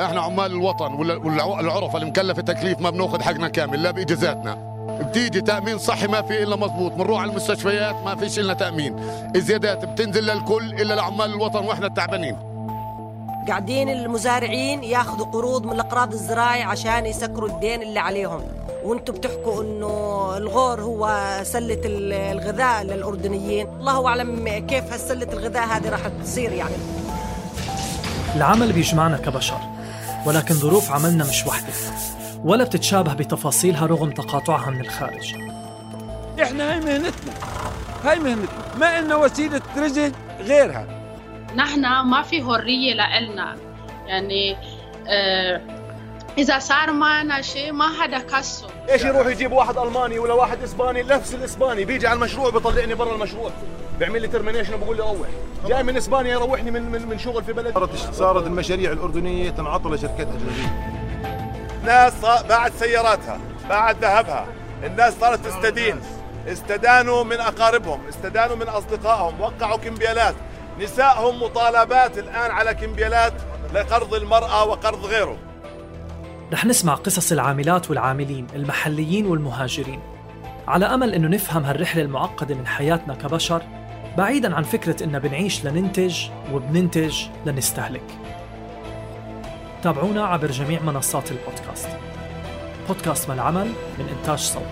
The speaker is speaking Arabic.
إحنا عمال الوطن والعرفة اللي تكليف ما بناخذ حقنا كامل لا بإجازاتنا. بتيجي تأمين صحي ما في إلا مضبوط بنروح على المستشفيات ما فيش إلا تأمين. الزيادات بتنزل للكل إلا لعمال الوطن وإحنا التعبانين. قاعدين المزارعين ياخذوا قروض من الأقراض الزراعي عشان يسكروا الدين اللي عليهم. وأنتم بتحكوا إنه الغور هو سلة الغذاء للأردنيين. الله أعلم كيف هالسلة الغذاء هذه راح تصير يعني. العمل بيجمعنا كبشر. ولكن ظروف عملنا مش وحدة ولا بتتشابه بتفاصيلها رغم تقاطعها من الخارج. إحنا هاي مهنتنا هاي مهنتنا ما إلنا وسيلة رزق غيرها. نحن ما في حرية لإلنا. يعني آه إذا صار معنا شيء ما حدا كسه. إيش يروح يجيب واحد ألماني ولا واحد إسباني؟ نفس الإسباني. بيجي على المشروع بيطلعني برا المشروع. بيعمل لي ترمينيشن وبقول لي روح. جاي من إسبانيا يروحني من من, من شغل في بلد. صارت صارت المشاريع الأردنية تنعطى لشركات اجنبيه ناس باعت سياراتها باعت ذهبها الناس صارت تستدين. استدانوا من أقاربهم استدانوا من أصدقائهم وقعوا كمبيالات. نسائهم مطالبات الآن على كمبيالات لقرض المرأة وقرض غيره. رح نسمع قصص العاملات والعاملين المحليين والمهاجرين. على أمل أنه نفهم هالرحلة المعقدة من حياتنا كبشر بعيدا عن فكرة إننا بنعيش لننتج وبننتج لنستهلك. تابعونا عبر جميع منصات البودكاست. بودكاست ما العمل من إنتاج صوت.